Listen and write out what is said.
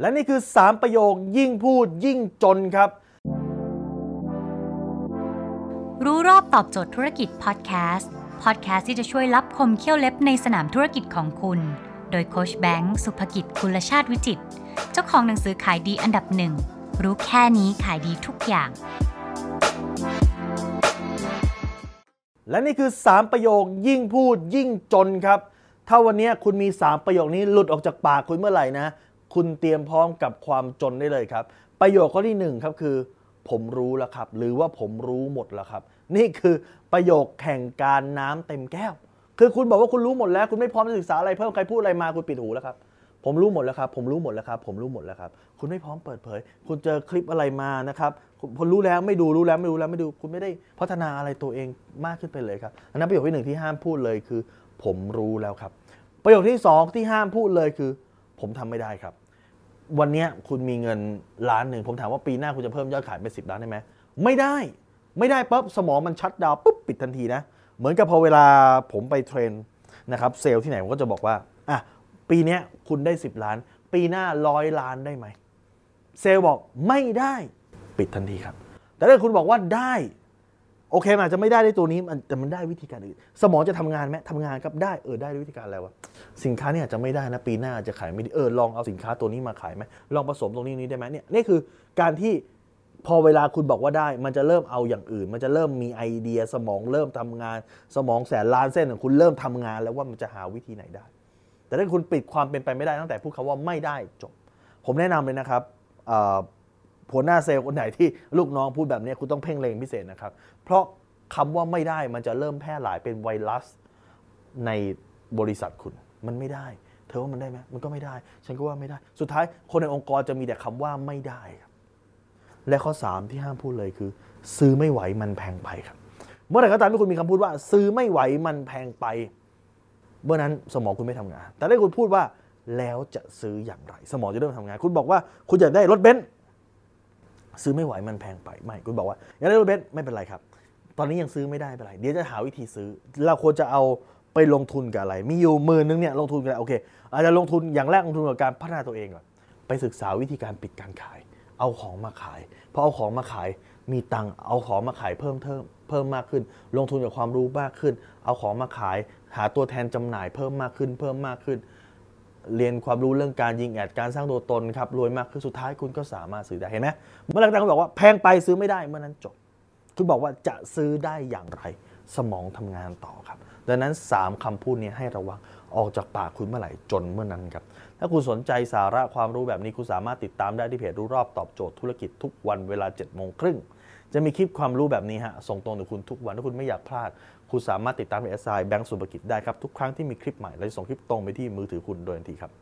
และนี่คือ 3 ประโยคยิ่งพูดยิ่งจนครับ รู้รอบตอบโจทย์ธุรกิจพอดแคสต์พอดแคสต์ที่จะช่วยรับคมเขี้ยวเล็บในสนามธุรกิจของคุณ โดยโคชแบงค์สุภกิจคุณชาติวิจิตรเจ้าของหนังสือขายดีอันดับหนึ่งรู้แค่นี้ขายดีทุกอย่าง และนี่คือ 3 ประโยคยิ่งพูดยิ่งจนครับ ถ้าวันนี้คุณมี 3 ประโยคนี้หลุดออกจากปากคุณเมื่อไหร่นะ คุณเตรียมพร้อมกับความจนได้เลยครับ ประโยคข้อที่1ครับคือ ผมรู้แล้วครับ หรือว่าผมรู้หมดแล้วครับ นี่คือประโยคแข่งการน้ำเต็มแก้ว คือคุณบอกว่าคุณรู้หมดแล้ว คุณไม่พร้อมจะศึกษาอะไรเพิ่มใครพูดอะไรมาคุณปิดหูแล้วครับผมรู้หมดแล้วครับ ผมรู้หมดแล้วครับ ผมรู้หมดแล้วครับ คุณไม่พร้อมเปิดเผย คุณเจอคลิปอะไรมานะครับคุณรู้แล้วไม่ดู รู้แล้วไม่รู้แล้วไม่ดู คุณไม่ได้พัฒนาอะไรตัวเองมากขึ้นไปเลยครับ อันนั้นประโยคที่หนึ่งที่ห้ามพูดเลยคือ ผมรู้แล้วครับ ประโยคที่สองที่ห้ามพูดเลยคือ ผมทำไม่ได้ครับ วันนี้คุณมีเงินล้านหนึ่งผมถามว่าปีหน้าคุณจะเพิ่มยอดขายเป็นสิบล้านได้ไหมไม่ได้ ไม่ได้ปั๊บสมองมันชัดดาวปุ๊บปิดทันทีนะ เหมือนกับพอเวลาผมไปเทรนนะครับเซลล์ที่ไหนผมก็จะบอกว่าอะปีนี้คุณได้ 10 ล้าน ปีหน้าร้อยล้านได้ไหมเซลล์บอกไม่ได้ปิดทันทีครับ แต่ถ้าคุณบอกว่าได้ โอเคมันอาจจะไม่ได้ในตัวนี้มันแต่มันได้วิธีการอื่น สมองจะทำงานไหมทำงานครับได้เออได้ด้วยวิธีการอะไรวะสินค้าเนี่ยอาจจะไม่ได้นะปีหน้าอาจจะขายไม่ดีเออลองเอาสินค้าตัวนี้มาขายไหมลองผสมตรงนี้นี้ได้ไหมเนี่ยนี่คือการที่พอเวลาคุณบอกว่าได้ มันจะเริ่มเอาอย่างอื่น มันจะเริ่มมีไอเดียสมองเริ่มทำงาน สมองแสนล้านเส้นของคุณเริ่มทำงานแล้วว่ามันจะหาวิธีไหนได้ แต่ถ้าคุณปิดความเป็นไปไม่ได้ตั้งแต่พูดคำว่าไม่ได้จบ ผมแนะนำเลยนะครับ หัวหน้าเซลล์คนไหนที่ลูกน้องพูดแบบนี้คุณต้องเพ่งเล็งพิเศษนะครับ เพราะคำว่าไม่ได้มันจะเริ่มแพร่หลายเป็นไวรัสในบริษัทคุณ มันไม่ได้ เธอว่ามันได้ไหมมันก็ไม่ได้ ฉันก็ว่าไม่ได้ สุดท้ายคนในองค์กรจะมีแต่คำว่าไม่ได้ครับและข้อ 3 ที่ห้ามพูดเลยคือ ซื้อไม่ไหวมันแพงไปครับ เมื่อไหร่ก็ตามที่คุณมีคำพูดว่า ซื้อไม่ไหวมันแพงไป เมื่อนั้นสมองคุณไม่ทำงาน แต่ถ้าคุณพูดว่าแล้วจะซื้ออย่างไร สมองจะเริ่มทำงาน คุณบอกว่าคุณอยากได้รถเบนซ์ ซื้อไม่ไหวมันแพงไปไม่คุณบอกว่าอย่ากได้รเบนซ์ไม่เป็นไรครับ ตอนนี้ยังซื้อไม่ได้ไม่เป็นไรเดี๋ยวจะหาวิธีซื้อ เราควรจะเอาไปลงทุนกับอะไร มีอยู่หมื่นนึงเนี่ยลงทุนกับอะไรโอเคอาจจะลงทุนอย่างแรกลงทุนกับการพัฒนาตัวเองก่อนไปศึกษาวิธีการปิดการขาย เอาของมาขายพอเอาของมาขายมีตังค์เอาของมาขายเพิ่มเพิ่มเพิ่มมากขึ้น ลงทุนกับความรู้มากขึ้น เอาของมาขายหาตัวแทนจำหน่ายเพิ่มมากขึ้นเพิ่มมากขึ้น เรียนความรู้เรื่องการยิงแอดการสร้างตัวตนครับรวยมากคือสุดท้ายคุณก็สามารถซื้อได้เห็นไหมเมื่อไหร่ก็ตามคุณบอกว่าแพงไปซื้อไม่ได้เมื่อนั้นจบ คุณบอกว่าจะซื้อได้อย่างไร สมองทำงานต่อครับ ดังนั้น 3คำพูดนี้ให้ระวัง ออกจากปากคุณเมื่อไหร่จนเมื่อนั้นครับ ถ้าคุณสนใจสาระความรู้แบบนี้คุณสามารถติดตามได้ที่เพจรู้รอบตอบโจทย์ธุรกิจทุกวันเวลา7จ็ดโมงครึ่งจะมีคลิปความรู้แบบนี้ฮะส่งตรงถึงคุณทุกวันถ้าคุณไม่อยากพลาด คุณสามารถติดตามเพจ SI แบงก์สุภกิจได้ครับทุกครั้งที่มีคลิปใหม่เราจะส่งคลิปตรงไปที่มือถือคุณโดยทันทีครับ